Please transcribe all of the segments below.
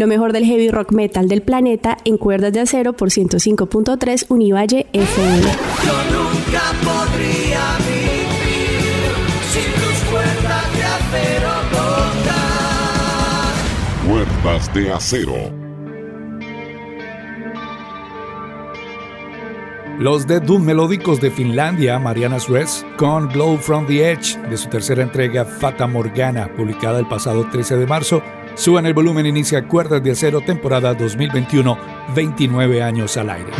Lo mejor del heavy rock metal del planeta en cuerdas de acero por 105.3 Univalle FM. Yo nunca podría vivir sin tus cuerdas de acero Cuerdas de acero. Los de Doom melódicos de Finlandia, Mariana Suez, con Glow from the Edge, de su tercera entrega Fata Morgana, publicada el pasado 13 de marzo, suben el volumen inicia Cuerdas de Acero temporada 2021, 29 años al aire.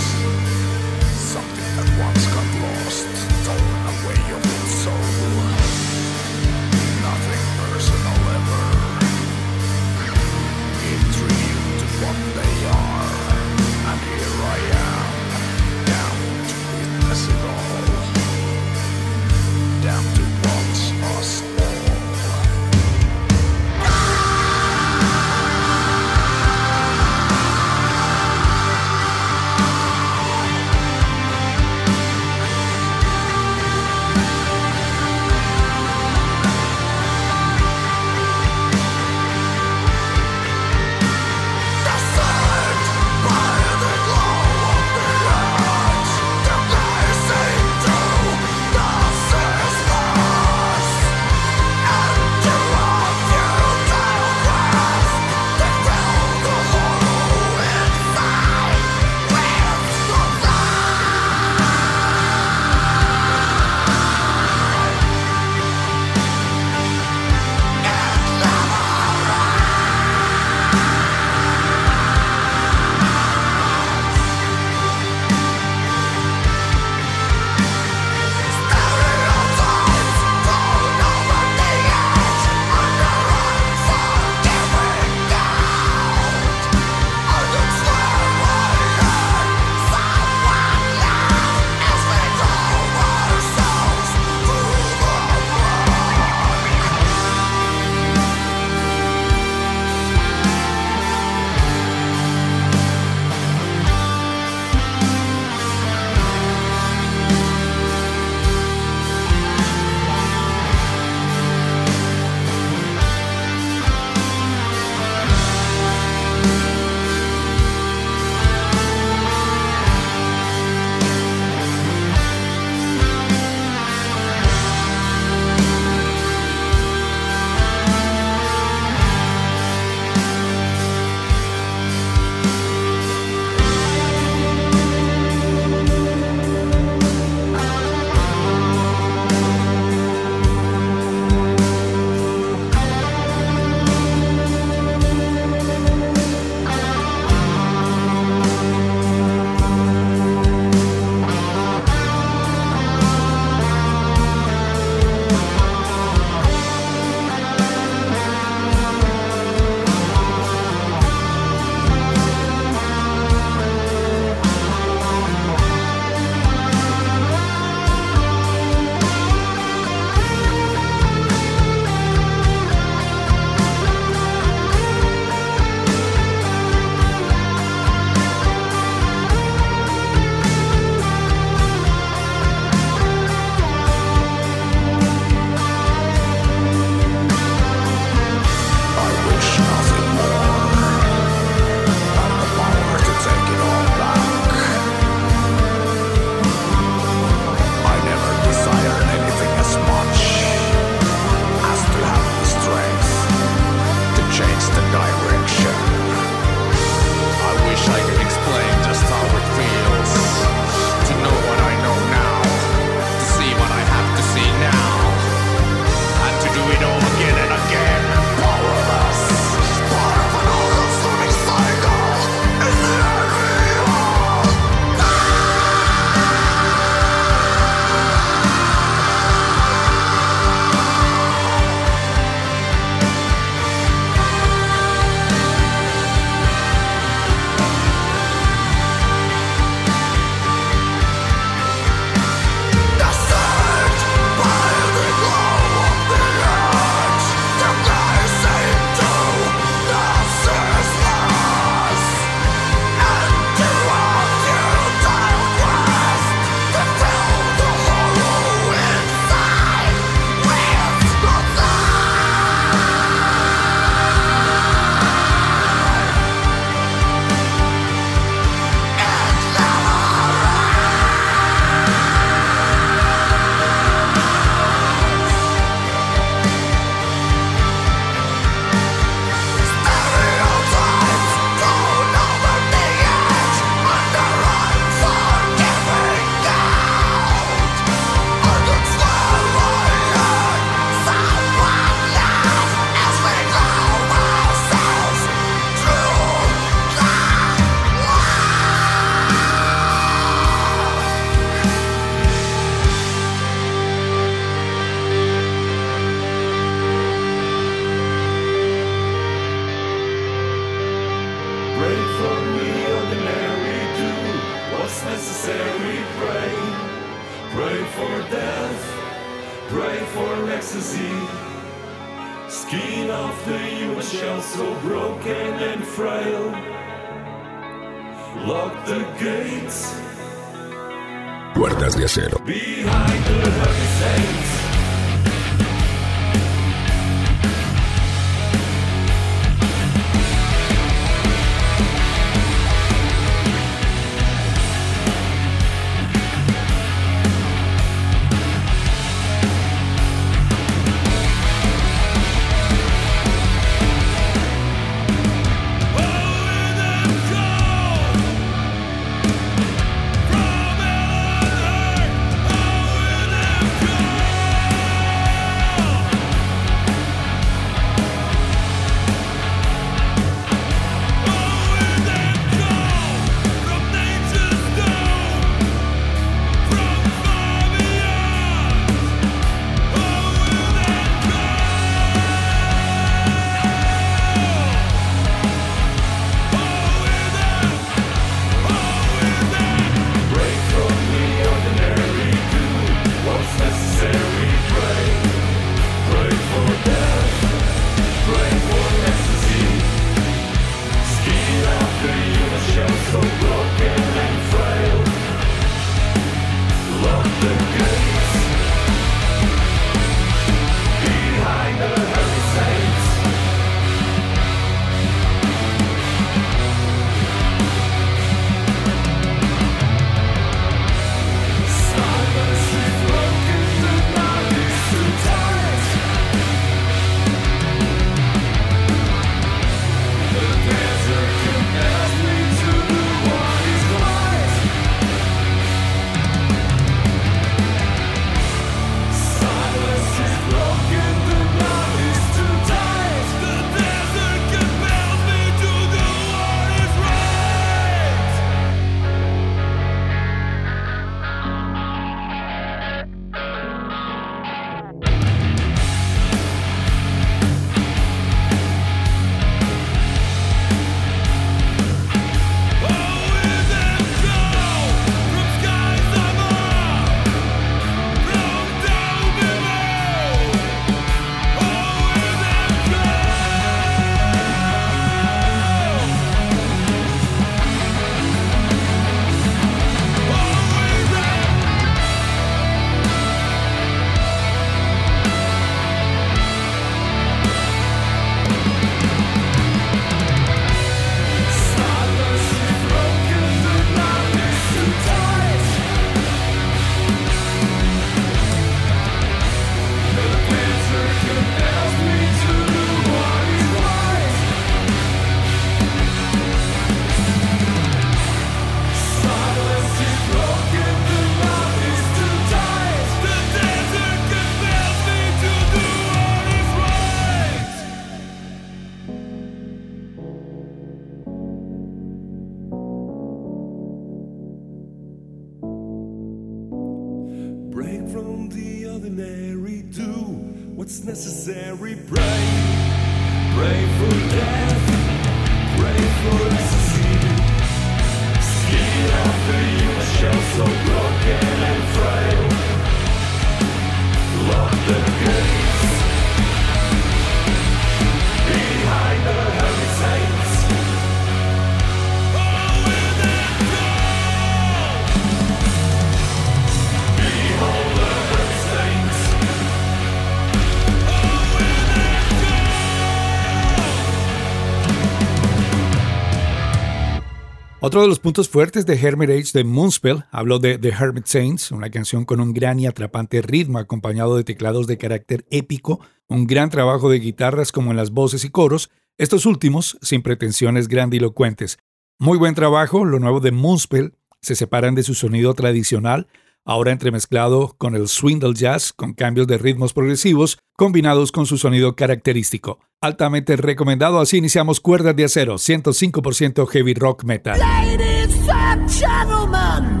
Otro de los puntos fuertes de Hermit Age de Moonspell habló de The Hermit Saints, una canción con un gran y atrapante ritmo acompañado de teclados de carácter épico, un gran trabajo de guitarras como en las voces y coros, estos últimos sin pretensiones grandilocuentes. Muy buen trabajo, lo nuevo de Moonspell, se separan de su sonido tradicional, ahora entremezclado con el swindle jazz, con cambios de ritmos progresivos, combinados con su sonido característico. Altamente recomendado, así iniciamos Cuerdas de Acero, 105% heavy rock metal. Ladies and gentlemen,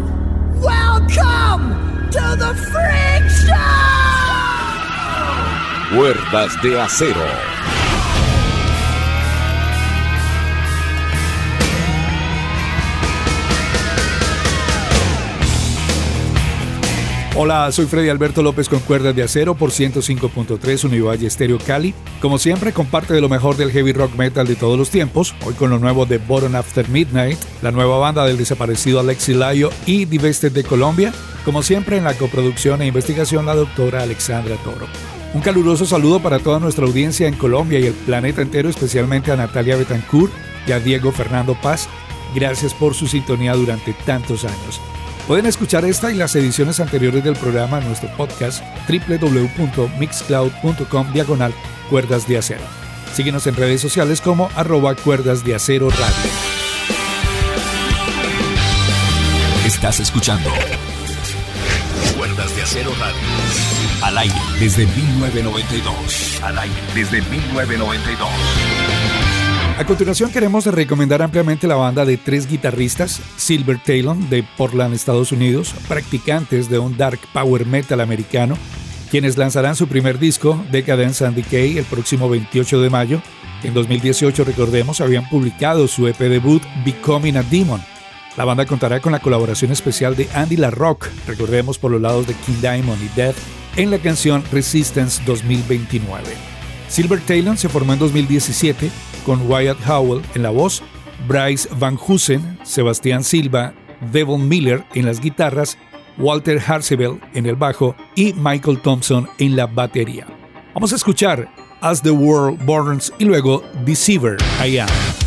welcome to the Freak Show! Cuerdas de Acero. Hola, soy Freddy Alberto López con Cuerdas de Acero por 105.3 Univalle Stereo Cali. Como siempre, comparte de lo mejor del heavy rock metal de todos los tiempos. Hoy con lo nuevo de Bottom After Midnight, la nueva banda del desaparecido Alexi Layo y Divested de Colombia. Como siempre, en la coproducción e investigación, la doctora Alexandra Toro. Un caluroso saludo para toda nuestra audiencia en Colombia y el planeta entero, especialmente a Natalia Betancourt y a Diego Fernando Paz. Gracias por su sintonía durante tantos años. Pueden escuchar esta y las ediciones anteriores del programa en nuestro podcast www.mixcloud.com diagonal cuerdas de acero. Síguenos en redes sociales como arroba cuerdas de acero radio. Estás escuchando Cuerdas de acero radio. Al aire desde 1992. Al aire desde 1992. A continuación queremos recomendar ampliamente la banda de tres guitarristas, Silver Talon de Portland, Estados Unidos, practicantes de un dark power metal americano, quienes lanzarán su primer disco, Decadence and Decay, el próximo 28 de mayo. En 2018, recordemos, habían publicado su EP debut, Becoming a Demon. La banda contará con la colaboración especial de Andy LaRock, recordemos por los lados de King Diamond y Death, en la canción Resistance 2029. Silver Talon se formó en 2017 con Wyatt Howell en la voz, Bryce Van Hoosen, Sebastián Silva, Devon Miller en las guitarras, Walter Harsebel en el bajo y Michael Thompson en la batería. Vamos a escuchar As the World Burns y luego Deceiver I Am.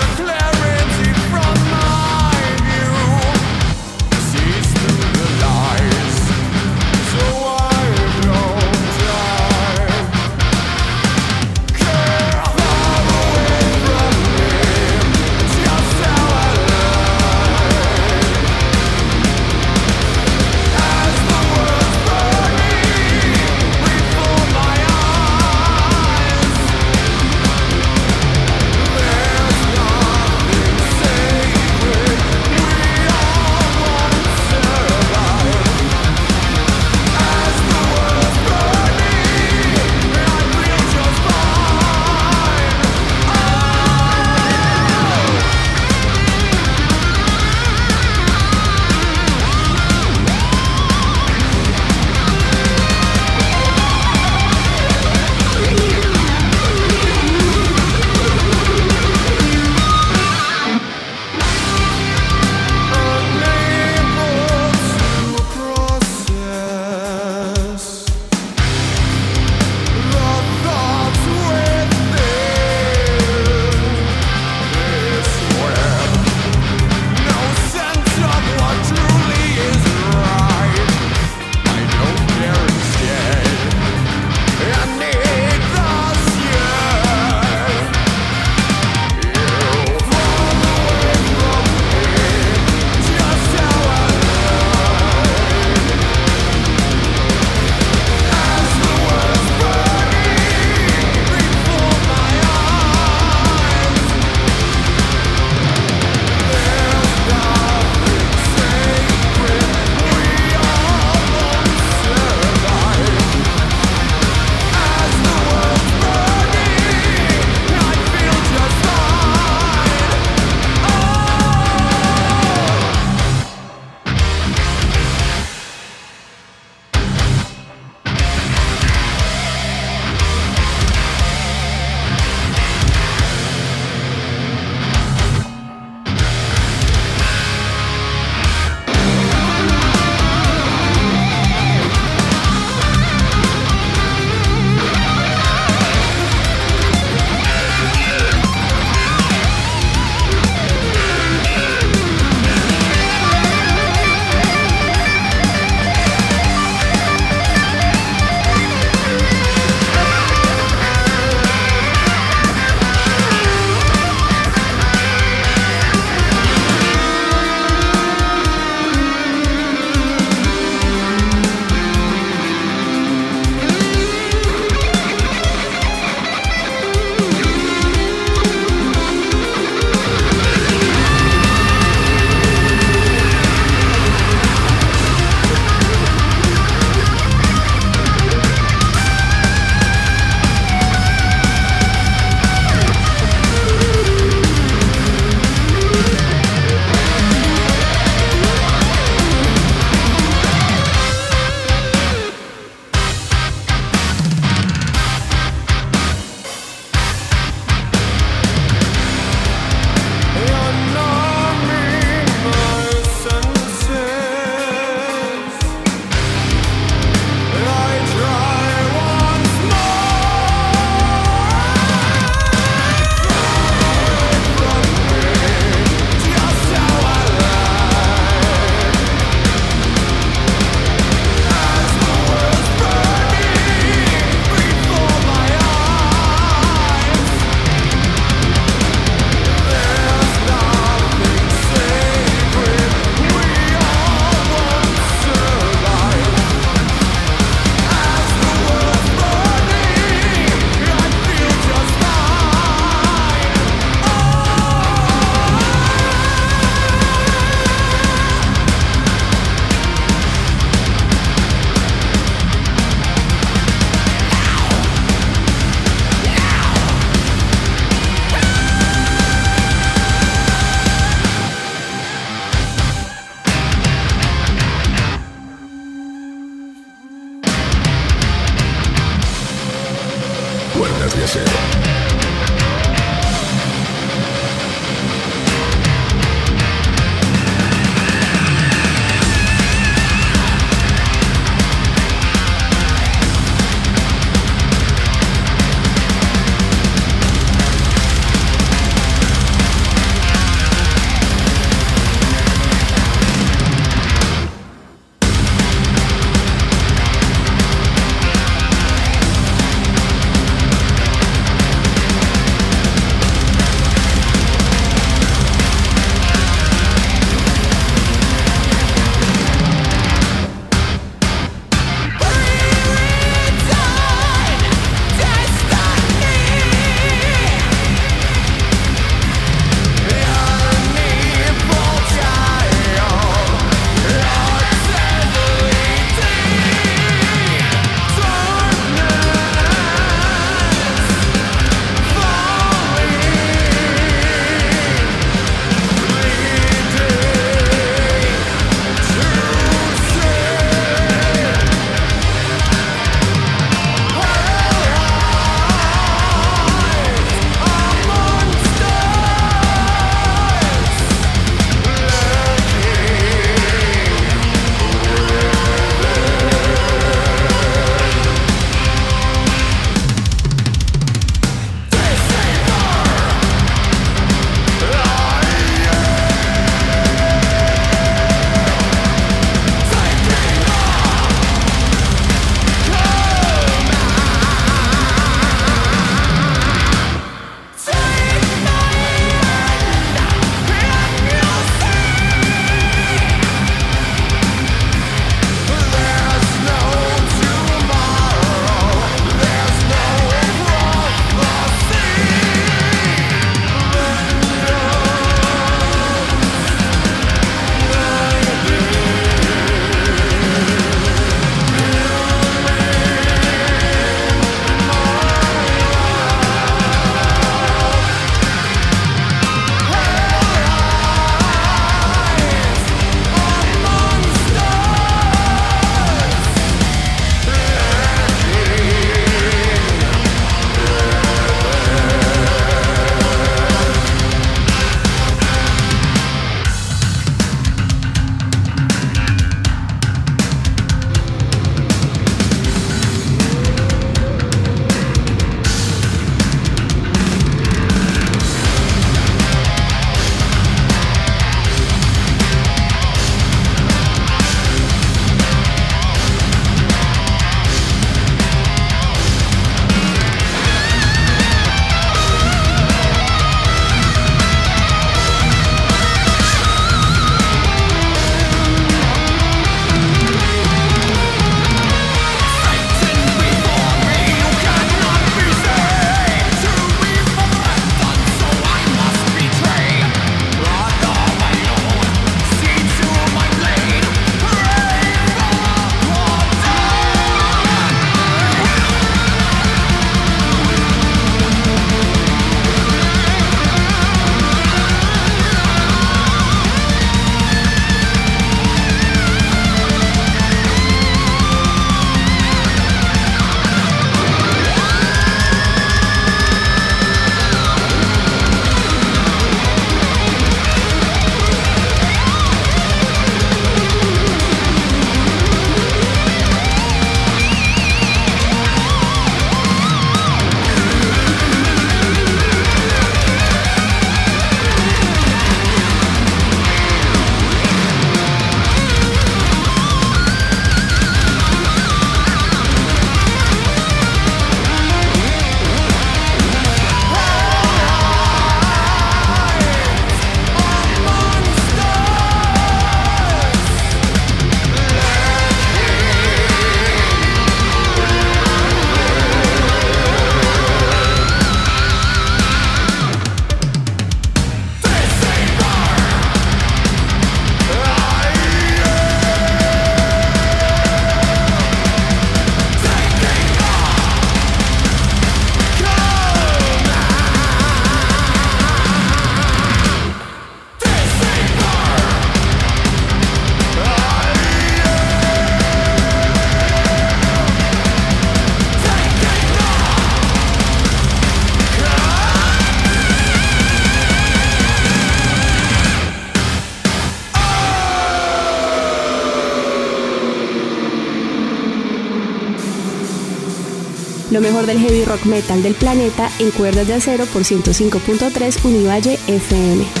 Del heavy rock metal del planeta en cuerdas de acero por 105.3 Univalle FM.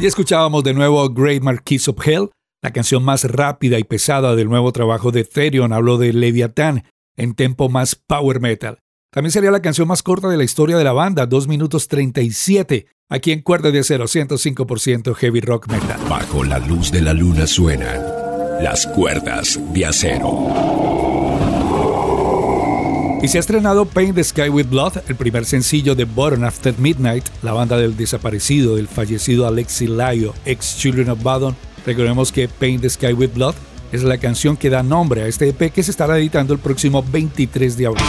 Allí escuchábamos de nuevo Great Marquis of Hell, la canción más rápida y pesada del nuevo trabajo de Therion. Habló de Leviathan en tempo más power metal. También sería la canción más corta de la historia de la banda, 2 minutos 37. Aquí en Cuerda de Acero, 105% heavy rock metal. Bajo la luz de la luna suenan las cuerdas de acero. Y se ha estrenado Paint the Sky with Blood, el primer sencillo de Bottom After Midnight, la banda del desaparecido, del fallecido Alexi Layo, ex Children of Badon. Recordemos que Paint the Sky with Blood es la canción que da nombre a este EP que se estará editando el próximo 23 de abril.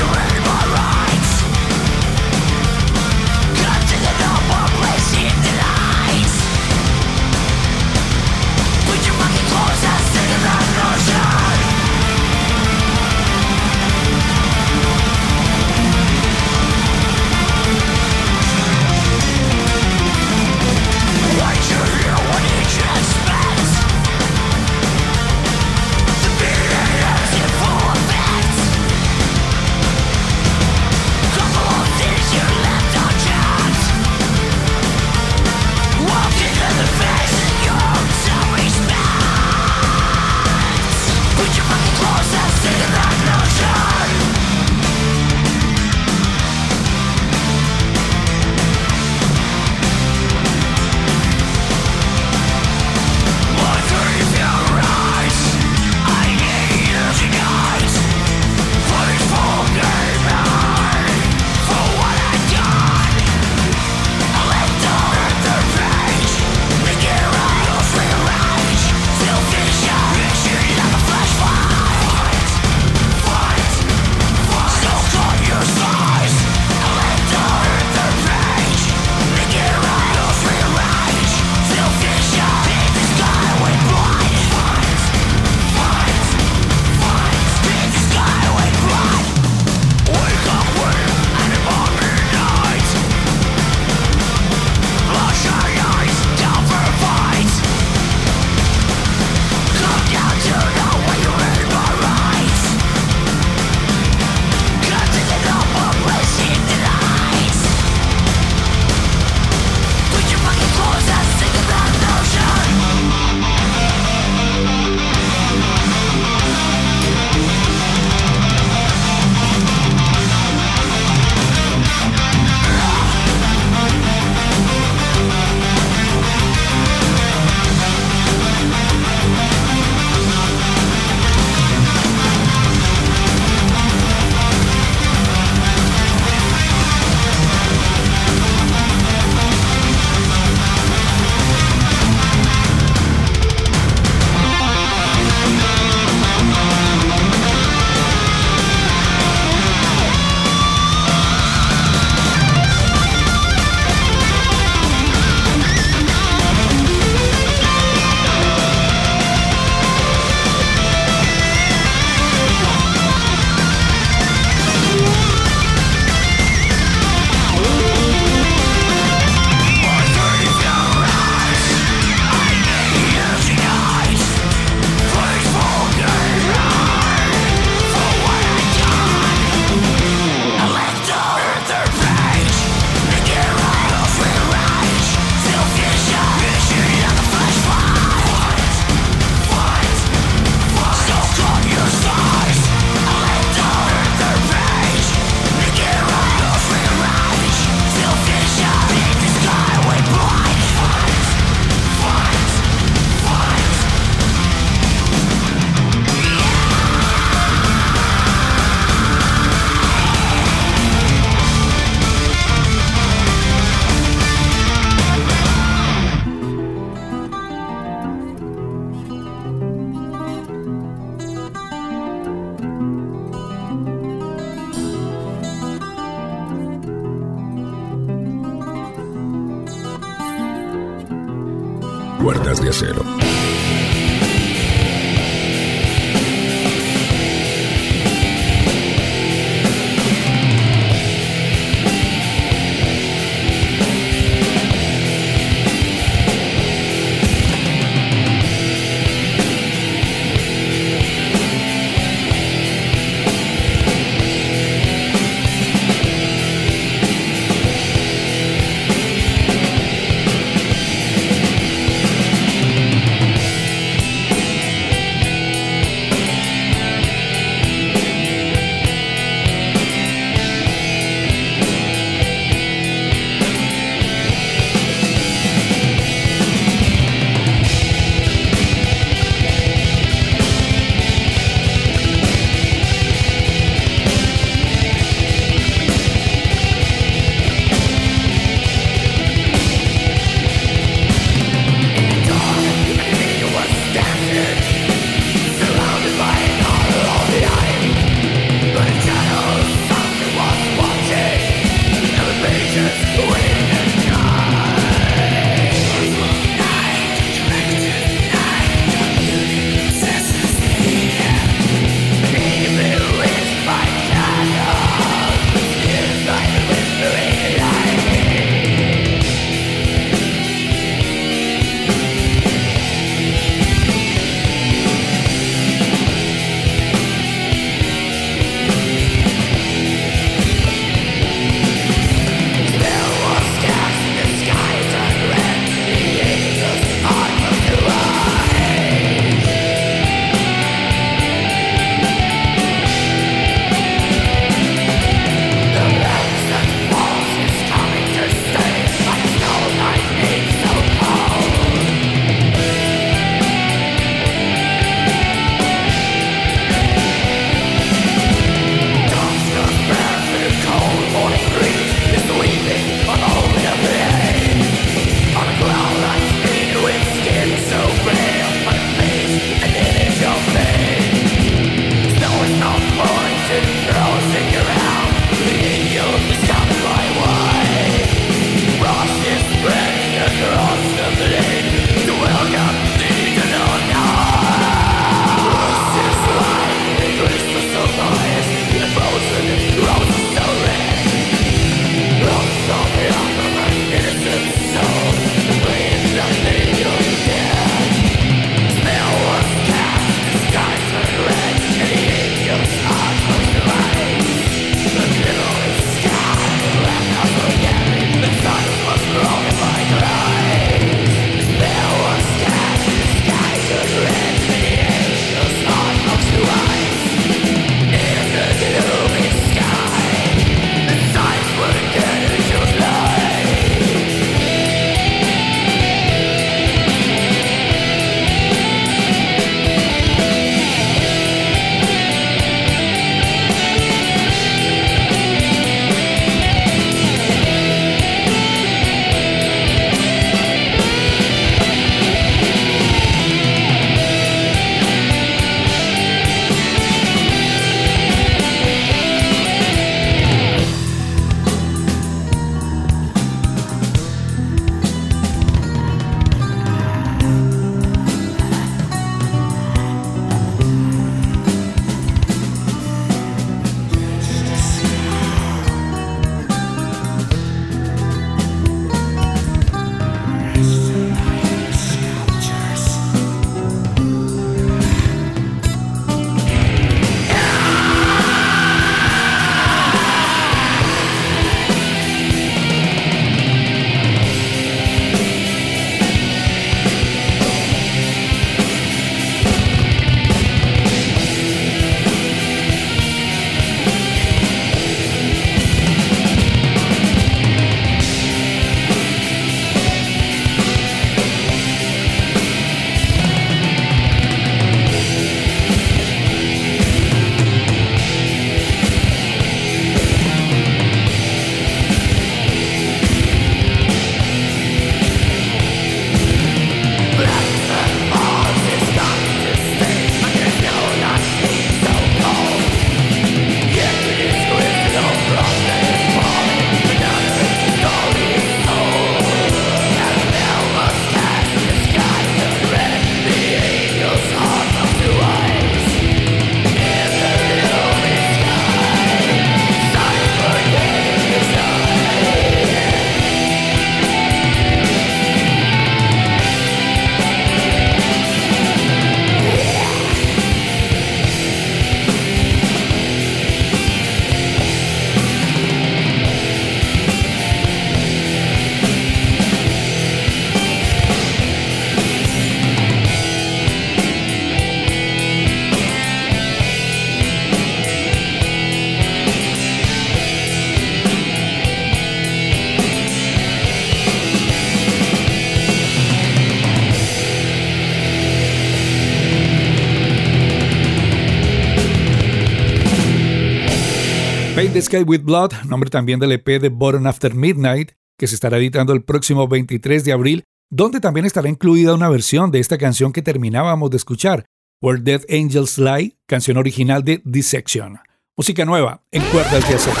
Sky with Blood, nombre también del EP de Bottom After Midnight, que se estará editando el próximo 23 de abril, donde también estará incluida una versión de esta canción que terminábamos de escuchar, Where Dead Angels Lie, canción original de Dissection. Música nueva en cuerdas de acero.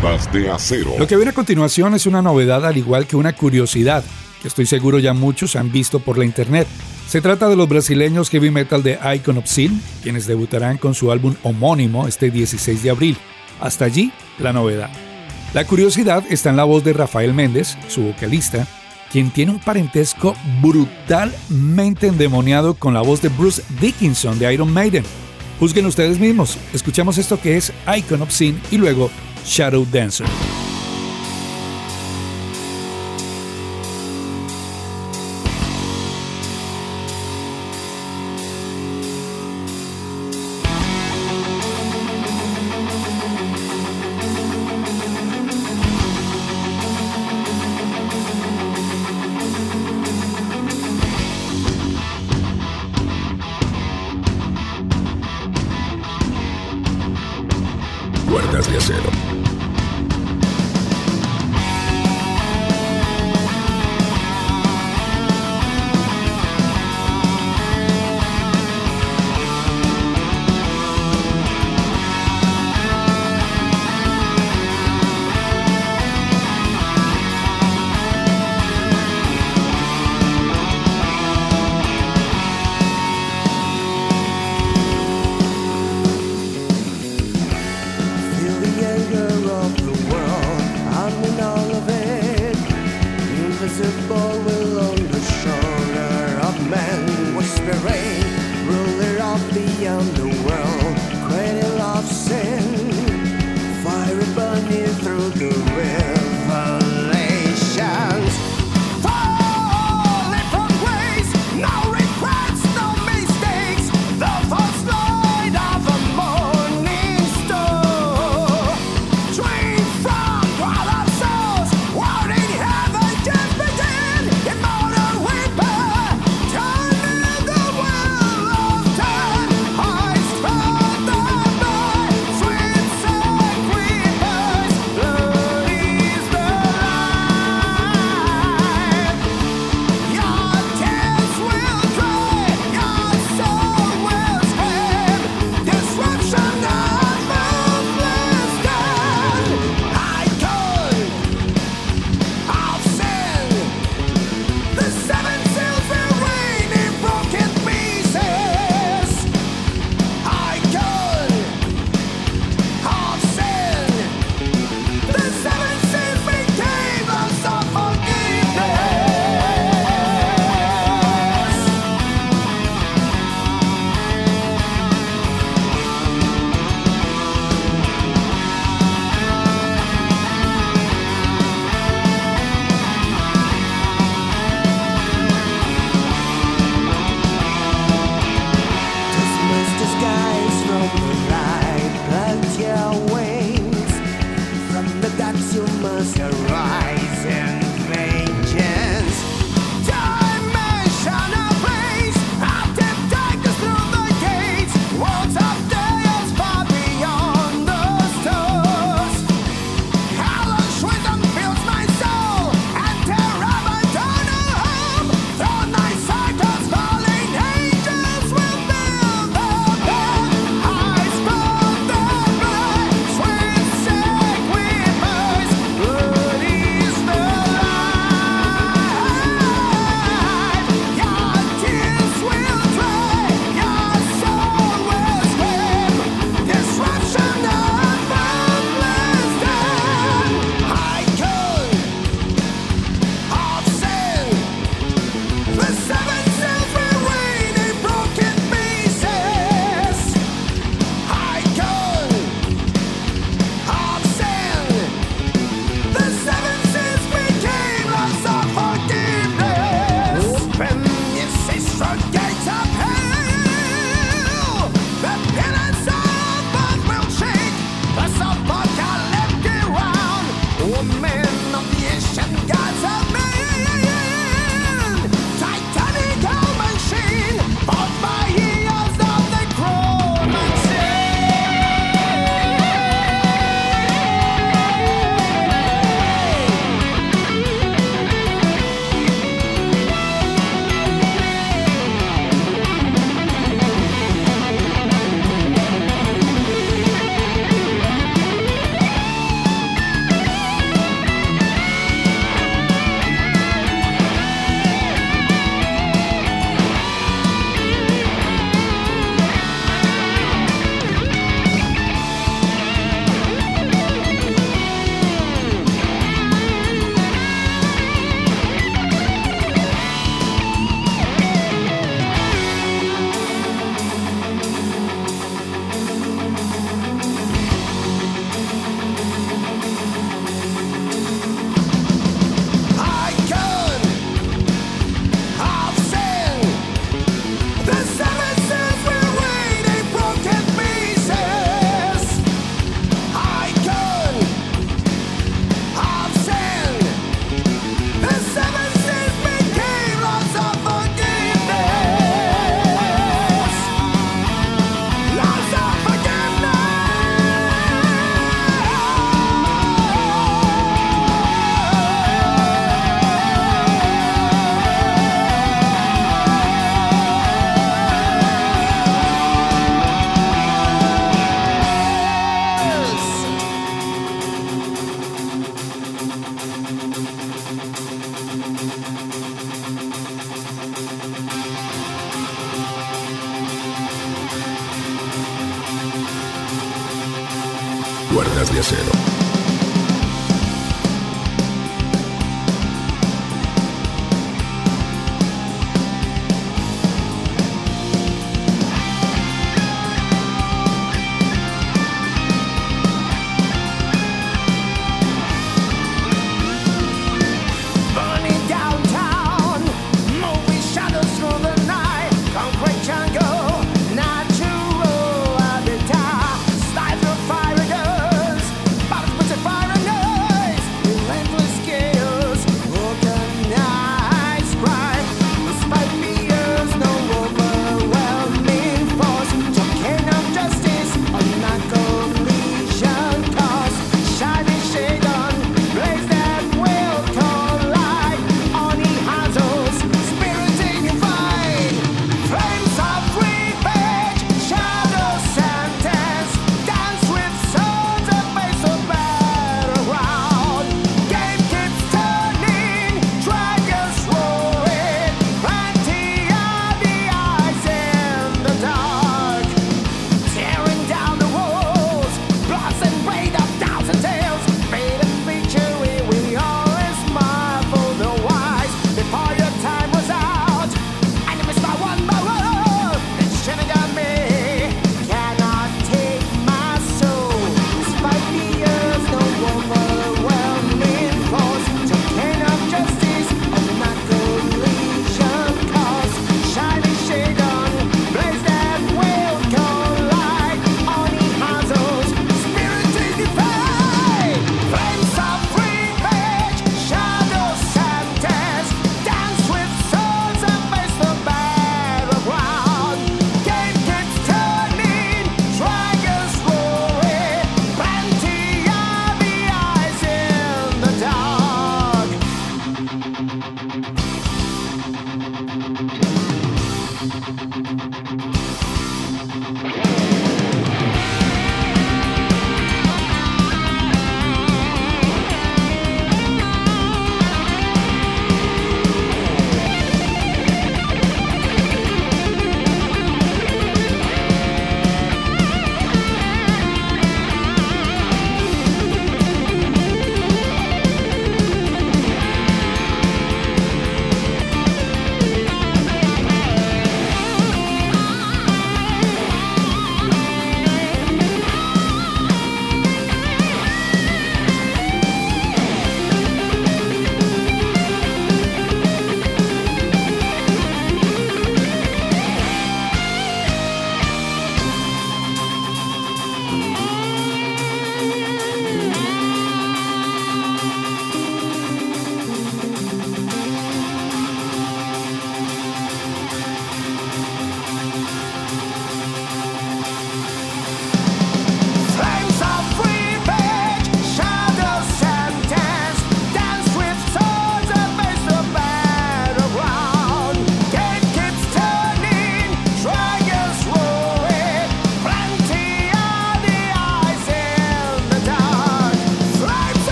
De acero. Lo que viene a continuación es una novedad al igual que una curiosidad que estoy seguro ya muchos han visto por la internet. Se trata de los brasileños heavy metal de Icon of Sin, quienes debutarán con su álbum homónimo este 16 de abril. Hasta allí, la novedad. La curiosidad está en la voz de Rafael Méndez, su vocalista, quien tiene un parentesco brutalmente endemoniado con la voz de Bruce Dickinson de Iron Maiden. Juzguen ustedes mismos, escuchamos esto que es Icon of Sin y luego Shadow Dancer.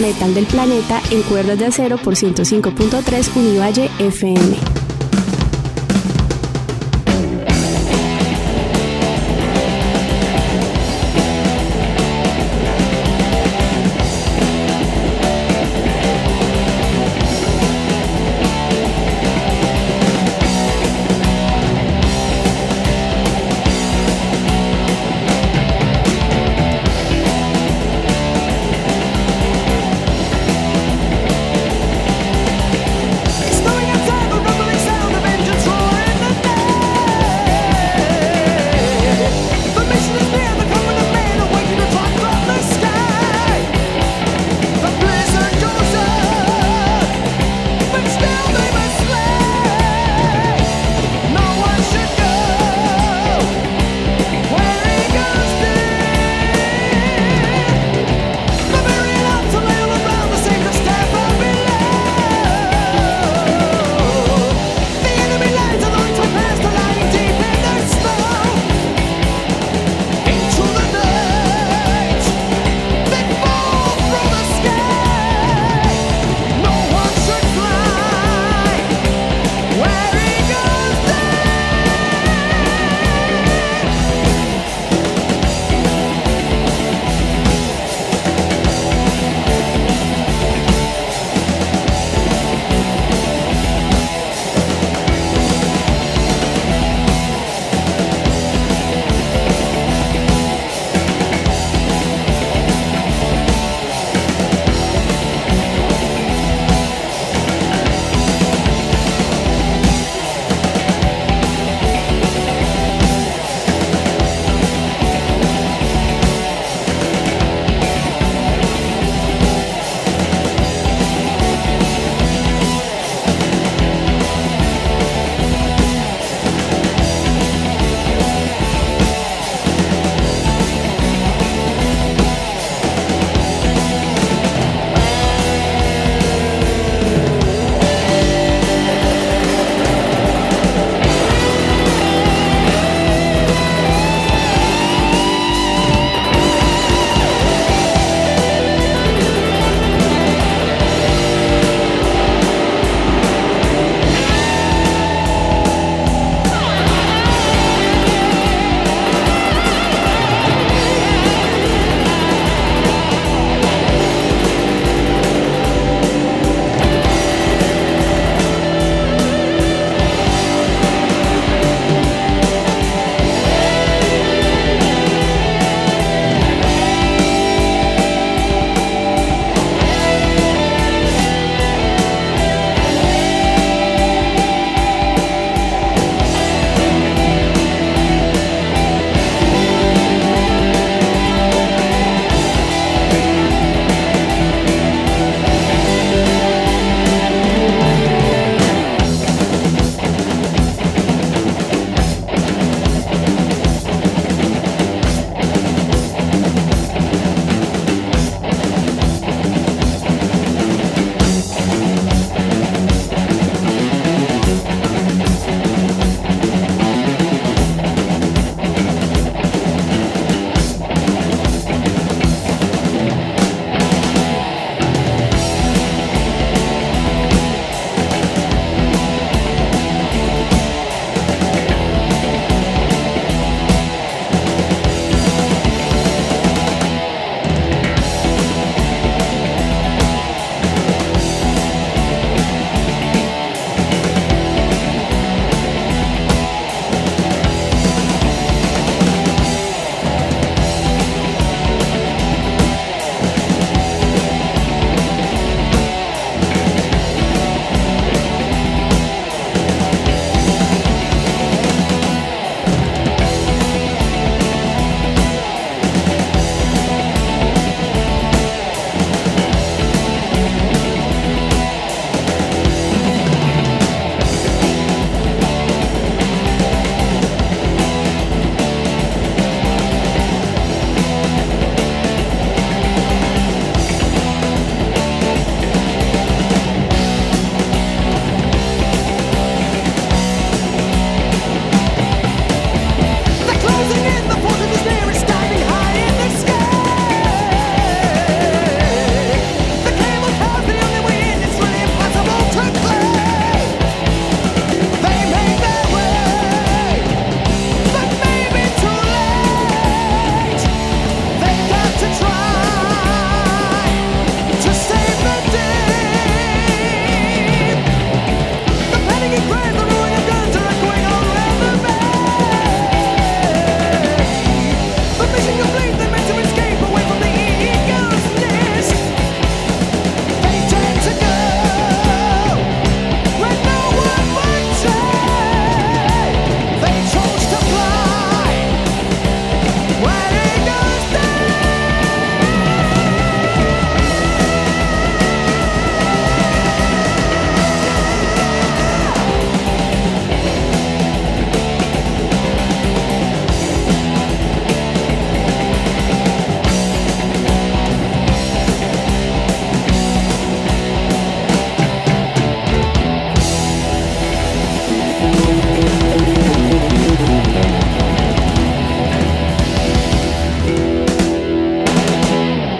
Metal del planeta en cuerdas de acero por 105.3 Univalle FM.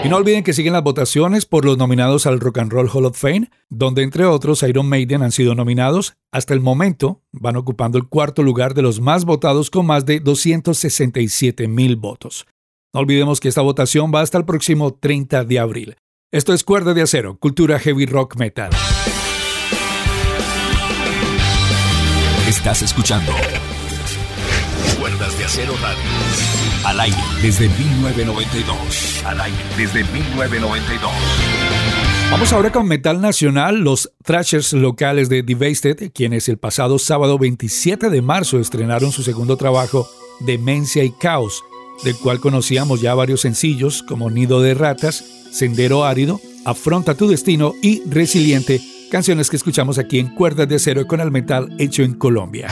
No olviden que siguen las votaciones por los nominados al Rock and Roll Hall of Fame, donde entre otros Iron Maiden han sido nominados. Hasta el momento van ocupando el cuarto lugar de los más votados con más de 267 mil votos. No olvidemos que esta votación va hasta el próximo 30 de abril. Esto es Cuerda de Acero, cultura heavy rock metal. Estás escuchando Cuerdas de Acero Radio. Al aire desde 1992. Al aire desde 1992. Vamos ahora con metal nacional, los thrashers locales de Devastated, quienes el pasado sábado 27 de marzo estrenaron su segundo trabajo, Demencia y Caos, del cual conocíamos ya varios sencillos como Nido de Ratas, Sendero Árido, Afronta tu Destino y Resiliente, canciones que escuchamos aquí en Cuerdas de Acero con el metal hecho en Colombia.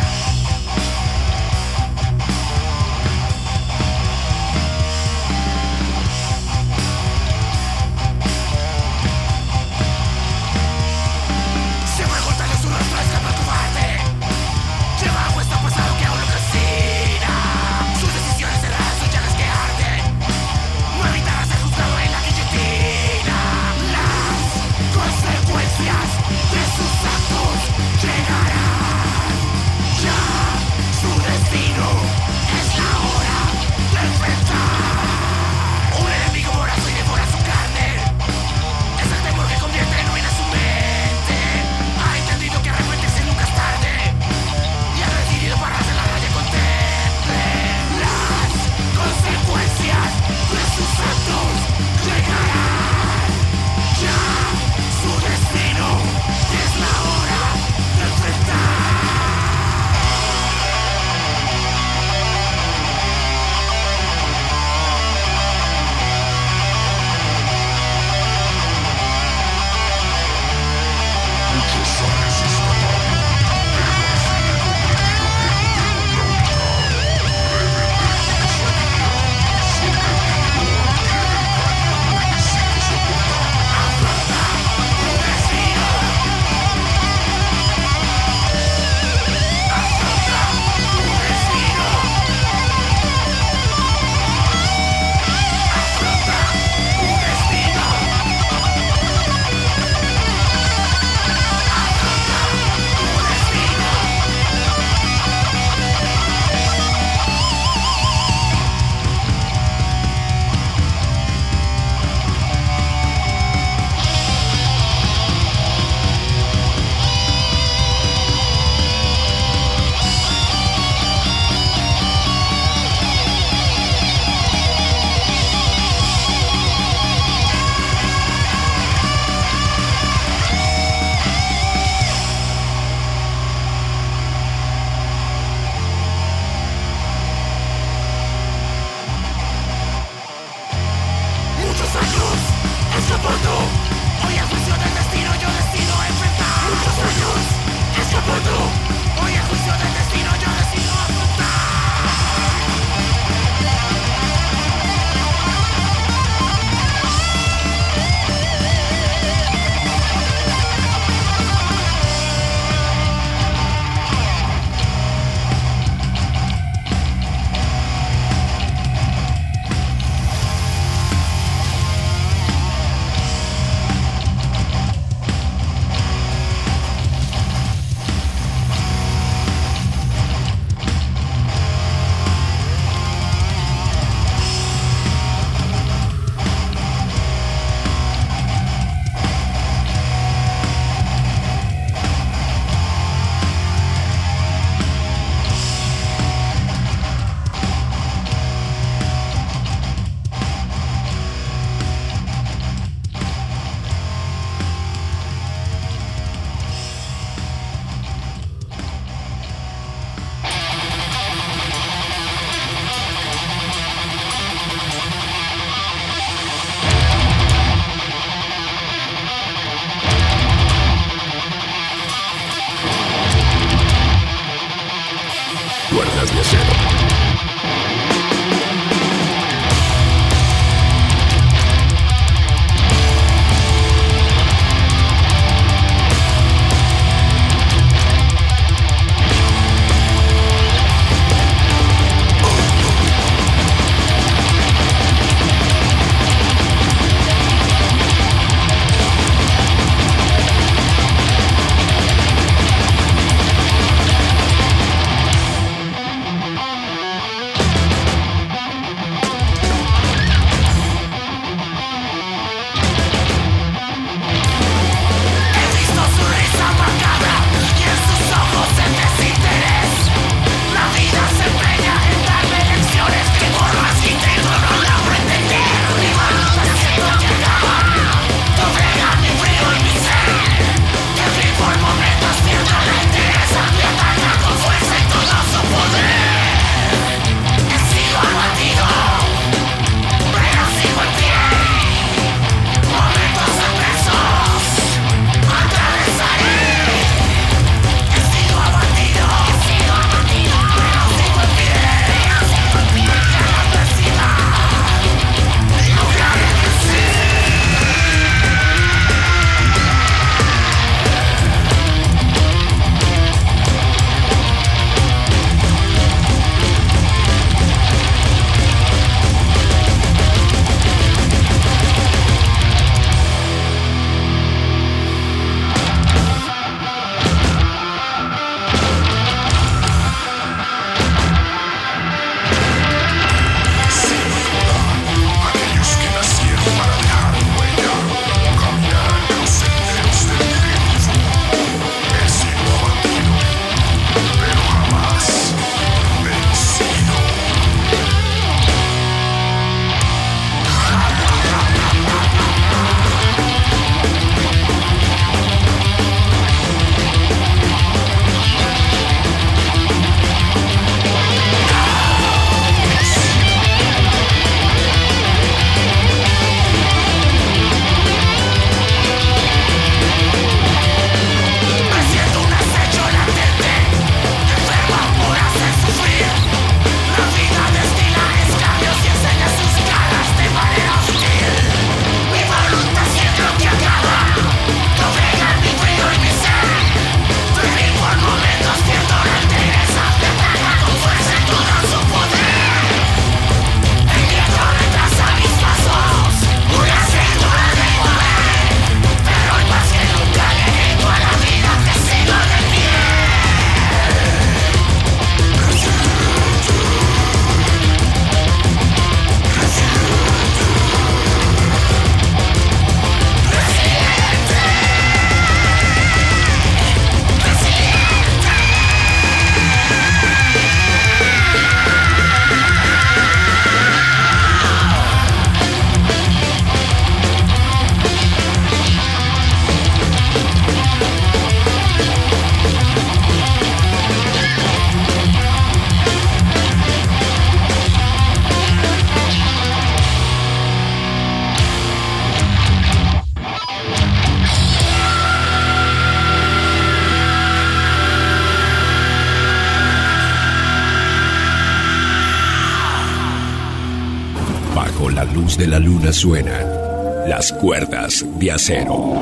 De la luna suenan las cuerdas de acero.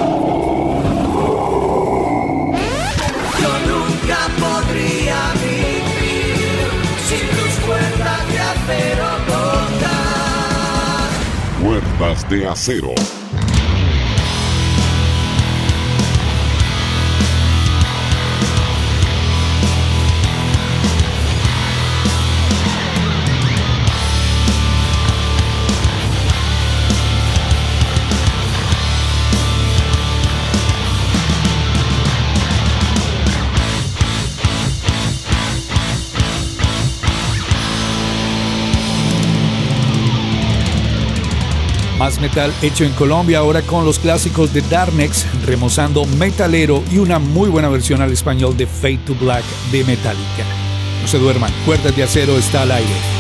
Yo nunca podría vivir sin tus cuerdas de acero tocar. Cuerdas de acero. Más metal hecho en Colombia ahora con los clásicos de Darnex, remozando metalero y una muy buena versión al español de Fade to Black de Metallica. No se duerman, Cuerdas de Acero está al aire.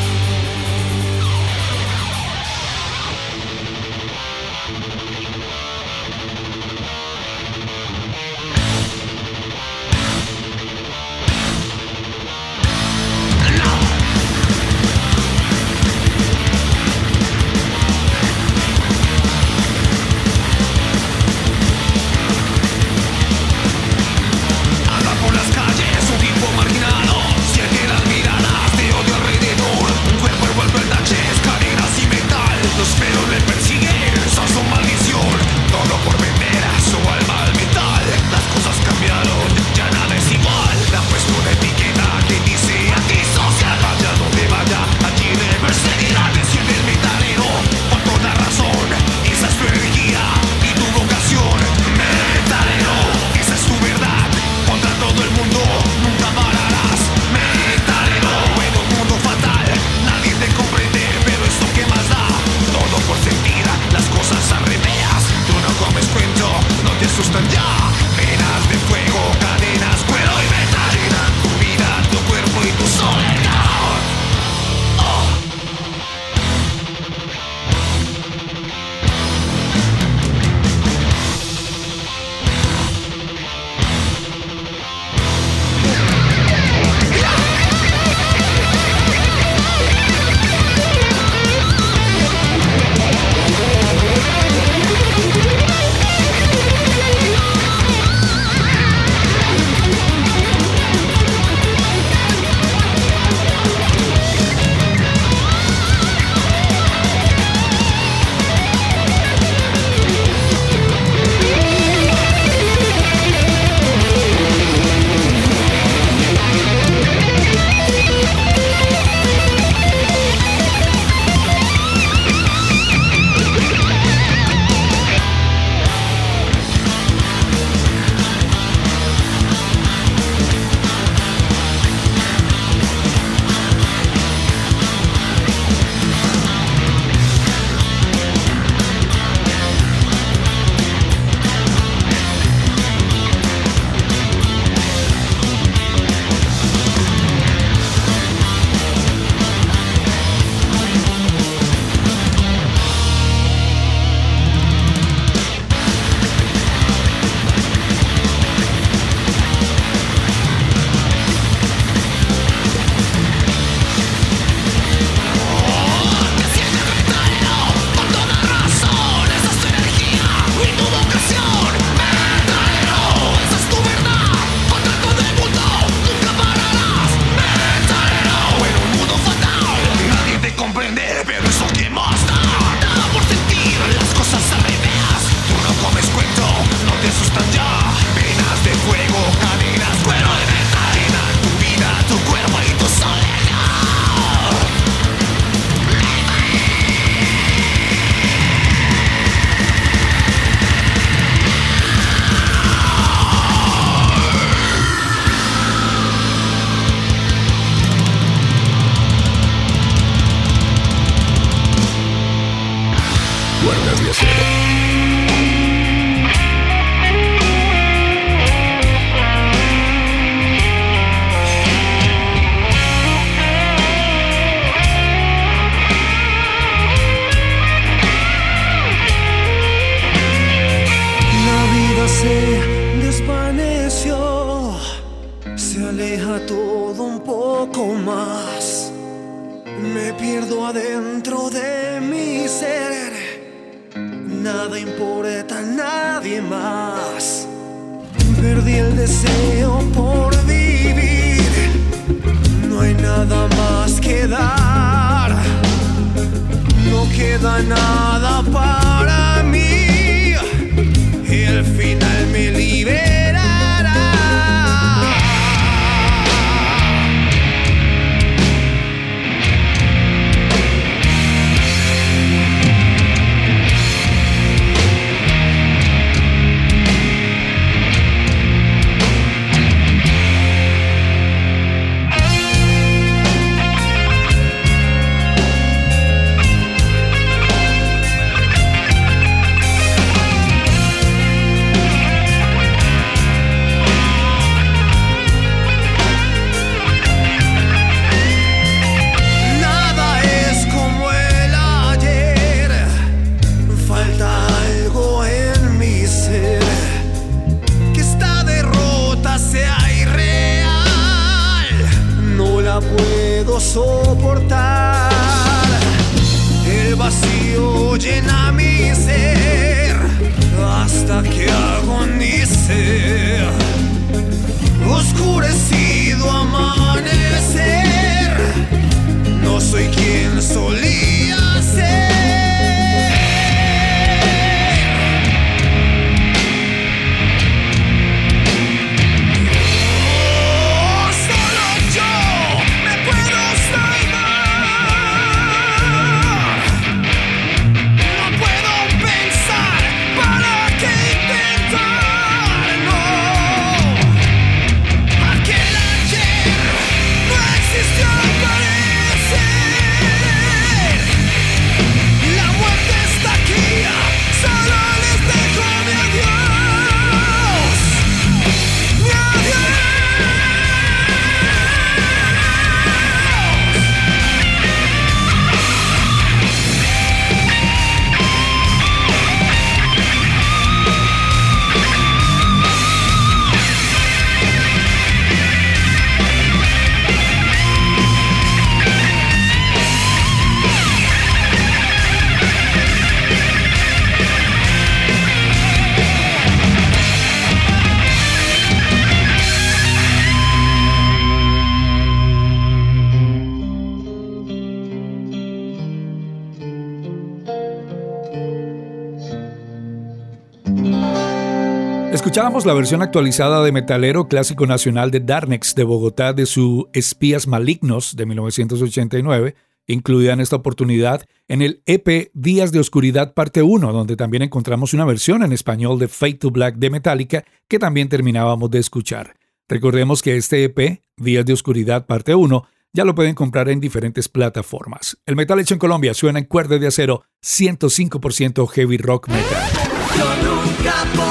Escuchábamos la versión actualizada de Metalero Clásico Nacional de Darnex de Bogotá de su Espías Malignos de 1989, incluida en esta oportunidad en el EP Días de Oscuridad Parte 1, donde también encontramos una versión en español de Fade to Black de Metallica que también terminábamos de escuchar. Recordemos que este EP, Días de Oscuridad Parte 1, ya lo pueden comprar en diferentes plataformas. El metal hecho en Colombia suena en cuerdas de acero 105% heavy rock metal. Yo nunca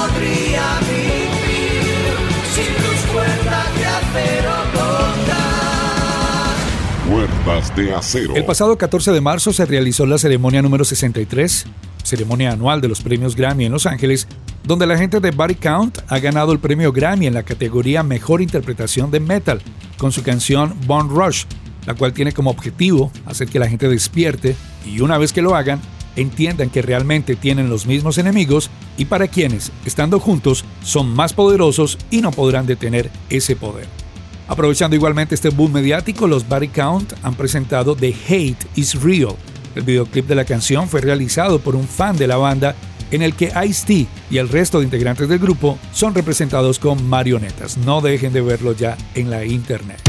El pasado 14 de marzo se realizó la ceremonia número 63, ceremonia anual de los premios Grammy en Los Ángeles, donde la gente de Body Count ha ganado el premio Grammy en la categoría Mejor Interpretación de Metal con su canción Bone Rush, la cual tiene como objetivo hacer que la gente despierte y una vez que lo hagan, entiendan que realmente tienen los mismos enemigos y para quienes, estando juntos, son más poderosos y no podrán detener ese poder. Aprovechando igualmente este boom mediático, los Body Count han presentado The Hate is Real. El videoclip de la canción fue realizado por un fan de la banda en el que Ice-T y el resto de integrantes del grupo son representados con marionetas. No dejen de verlo ya en la internet.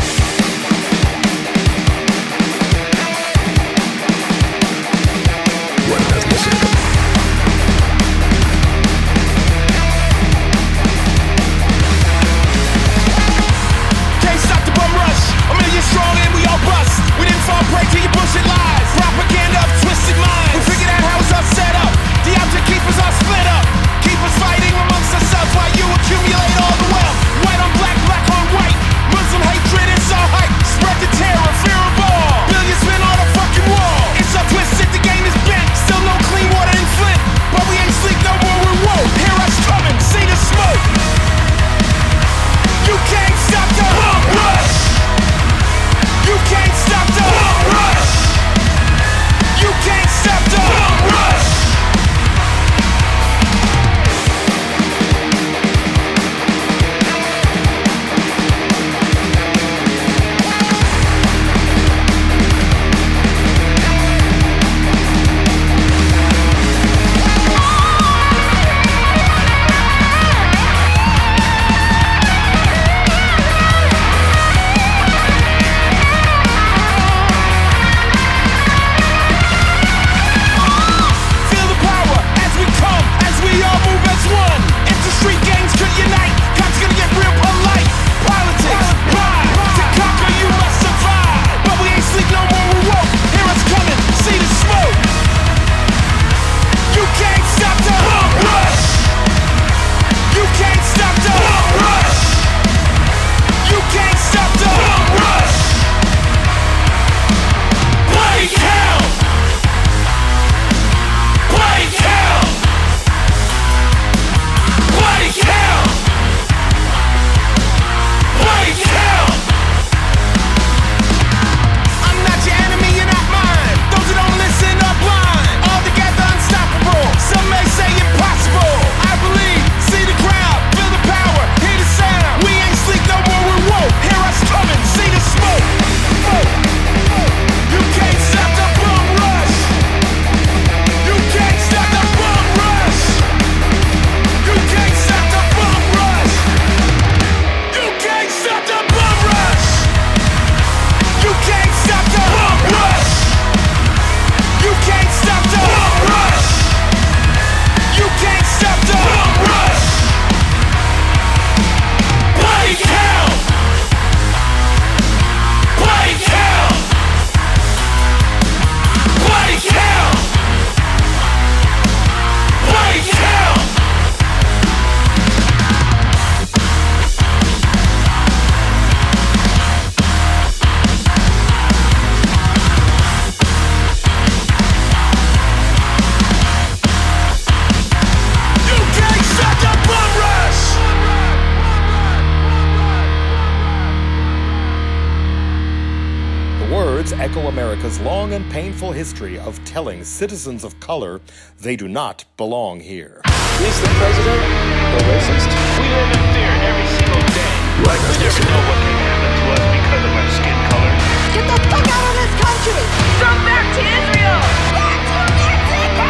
Telling citizens of color they do not belong here. Is the president a racist? We live in fear every single day. Right. We never know what can happen to us because of our skin color. Get the fuck out of this country! Go back to Israel! Back to Mexico!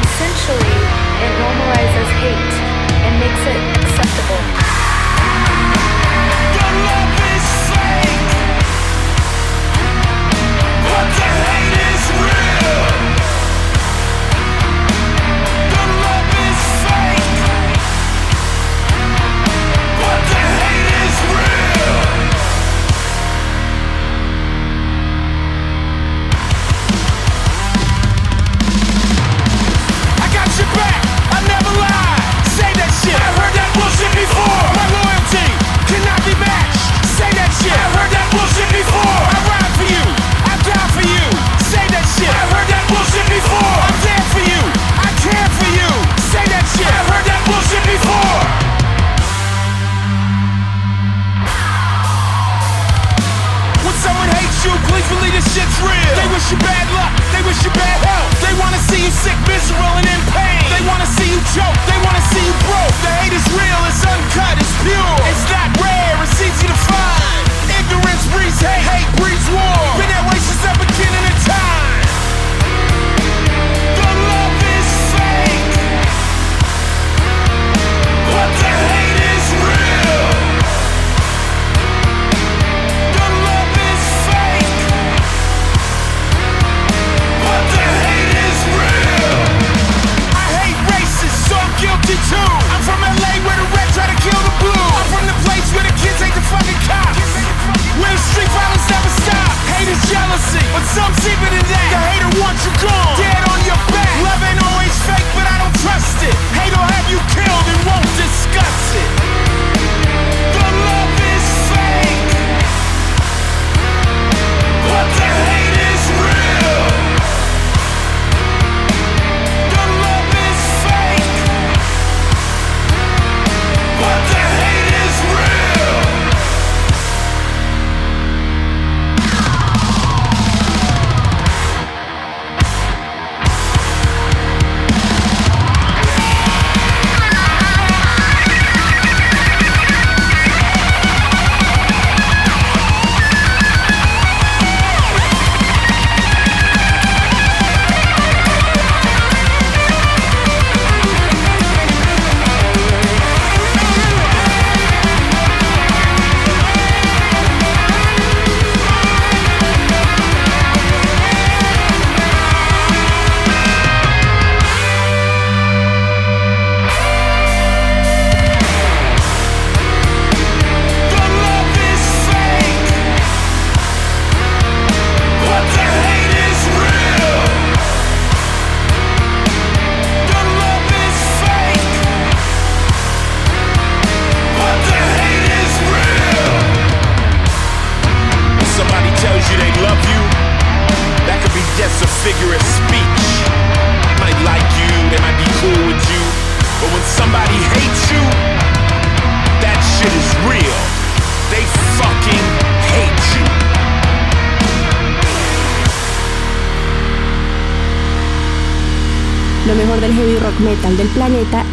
Essentially, it normalizes hate and makes it acceptable. Metal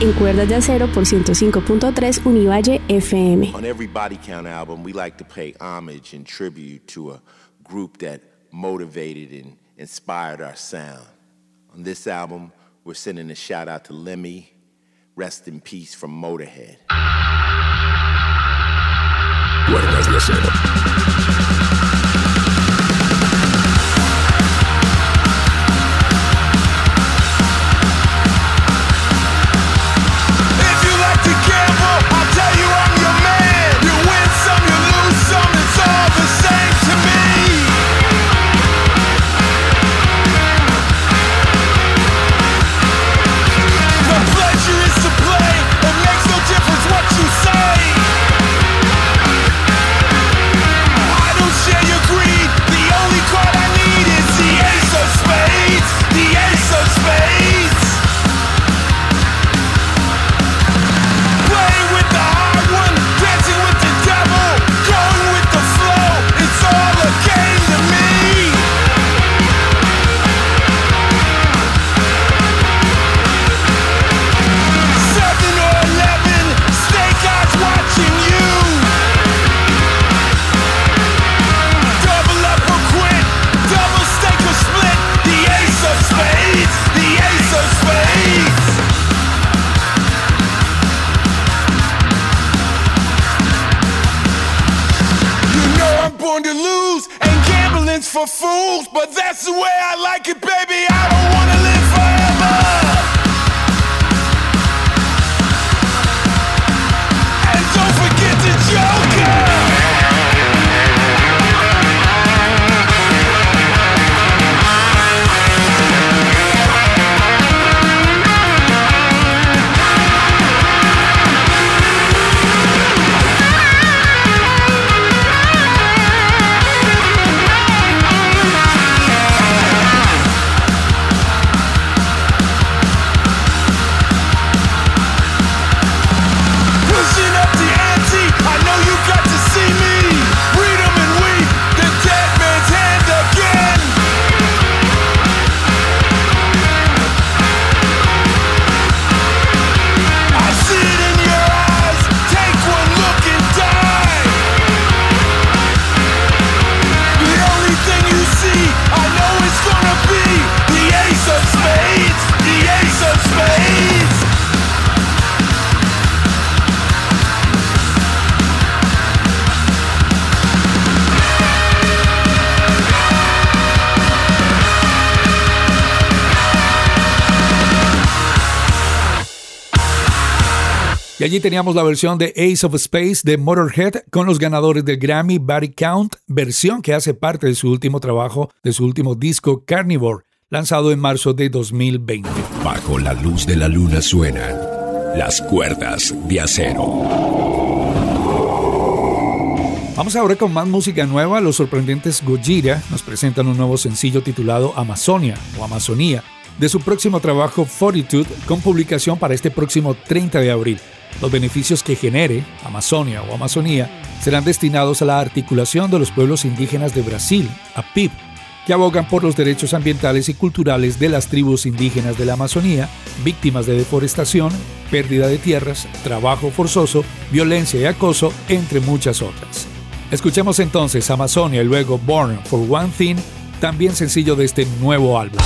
en cuerdas de acero por 105.3 Univalle FM. On every Body Count album, we like to pay homage and tribute to a group that motivated and inspired our sound. On this album, we're sending a shout out to Lemmy. Rest in peace from Motorhead. Cuerdas de acero. Allí teníamos la versión de Ace of Space de Motorhead con los ganadores del Grammy Body Count, versión que hace parte de su último trabajo, de su último disco Carnivore, lanzado en marzo de 2020. Bajo la luz de la luna suenan las cuerdas de acero. Vamos ahora con más música nueva. Los sorprendentes Gojira nos presentan un nuevo sencillo titulado Amazonia o Amazonía de su próximo trabajo Fortitude con publicación para este próximo 30 de abril. Los beneficios que genere Amazonia o Amazonía serán destinados a la articulación de los pueblos indígenas de Brasil, APIB, que abogan por los derechos ambientales y culturales de las tribus indígenas de la Amazonía, víctimas de deforestación, pérdida de tierras, trabajo forzoso, violencia y acoso, entre muchas otras. Escuchemos entonces Amazonia y luego Born for One Thing, también sencillo de este nuevo álbum.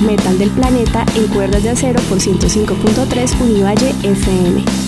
metal del planeta en cuerdas de acero por 105.3 Univalle FM.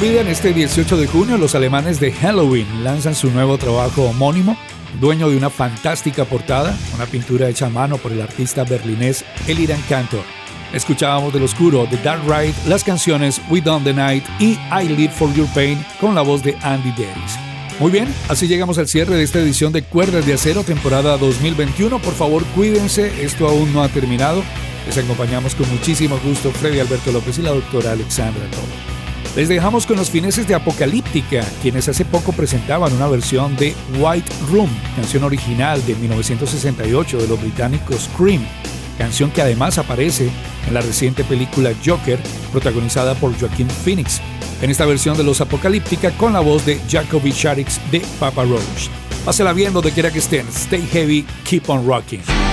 Olviden, este 18 de junio los alemanes de Halloween lanzan su nuevo trabajo homónimo, dueño de una fantástica portada, una pintura hecha a mano por el artista berlinés Eliran Cantor. Escuchábamos del oscuro de Dark Ride las canciones We Done the Night y I Live for Your Pain con la voz de Andy Davis. Muy bien, así llegamos al cierre de esta edición de Cuerdas de Acero, temporada 2021. Por favor, cuídense, esto aún no ha terminado. Les acompañamos con muchísimo gusto Freddy Alberto López y la doctora Alexandra Toro. Les dejamos con los fineses de Apocalíptica, quienes hace poco presentaban una versión de White Room, canción original de 1968 de los británicos Cream, canción que además aparece en la reciente película Joker, protagonizada por Joaquin Phoenix, en esta versión de los Apocalíptica con la voz de Jacoby Shaddix de Papa Roach. Pásela bien donde quiera que estén. Stay heavy, keep on rocking.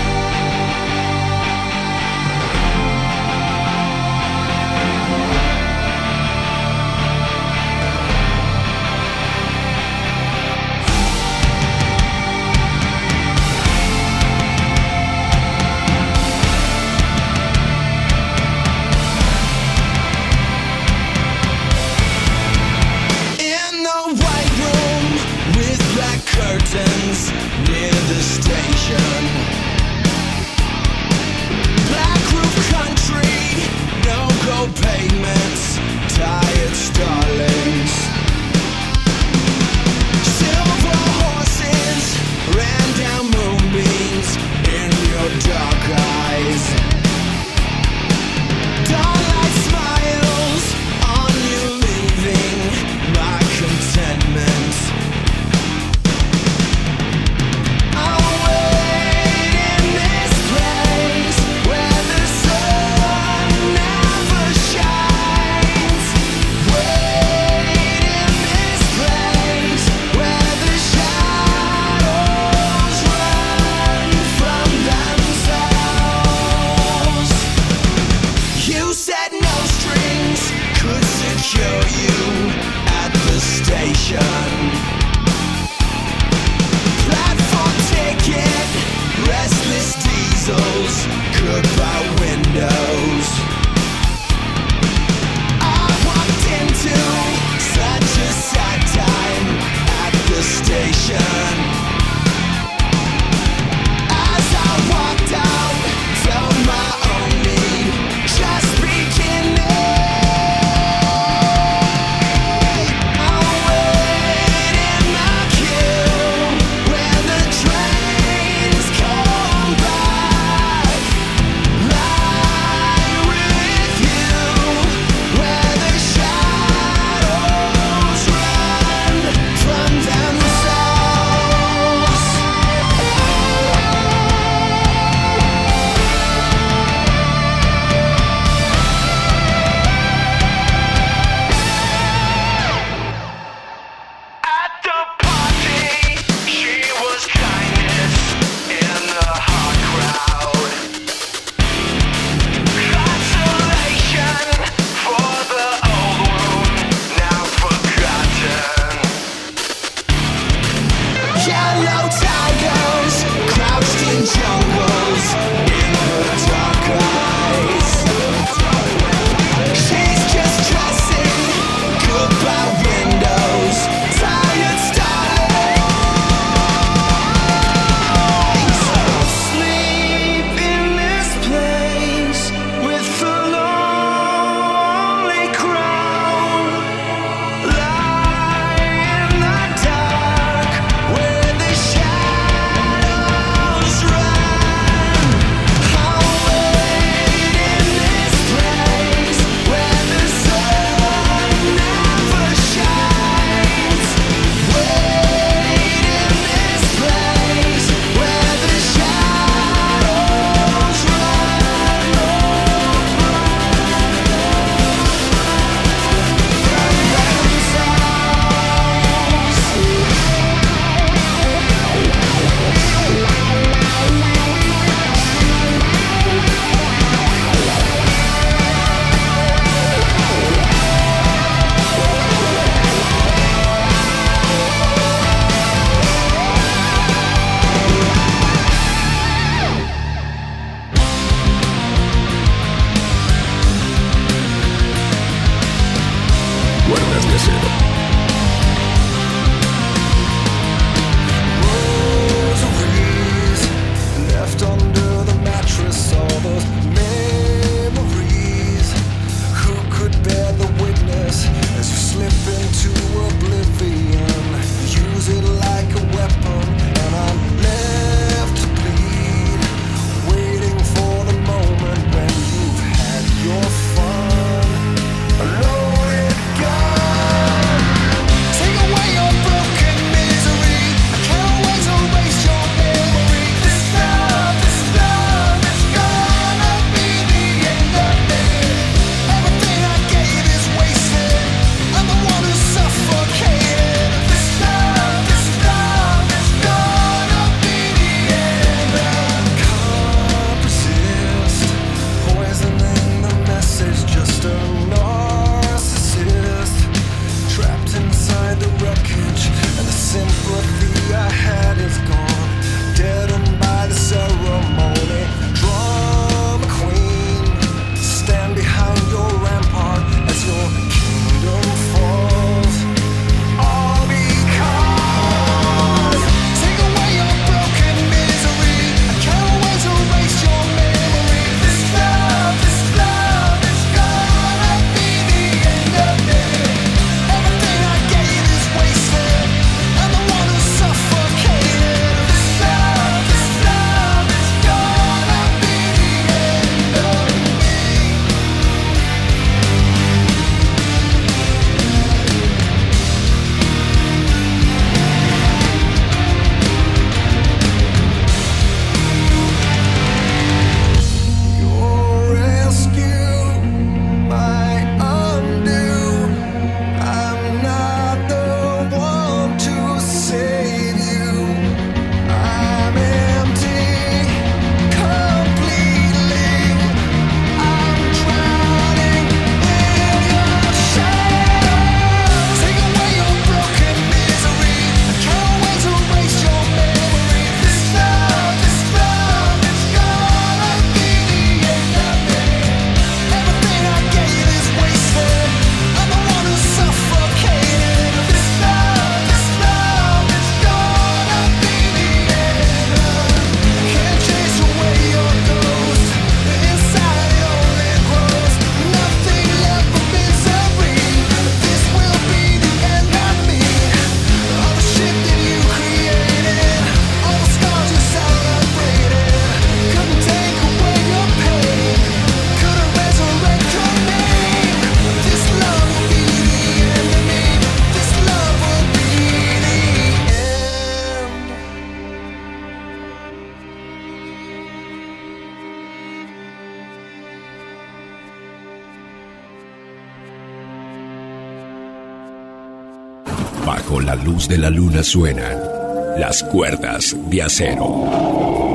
la luz de la luna suenan las cuerdas de acero.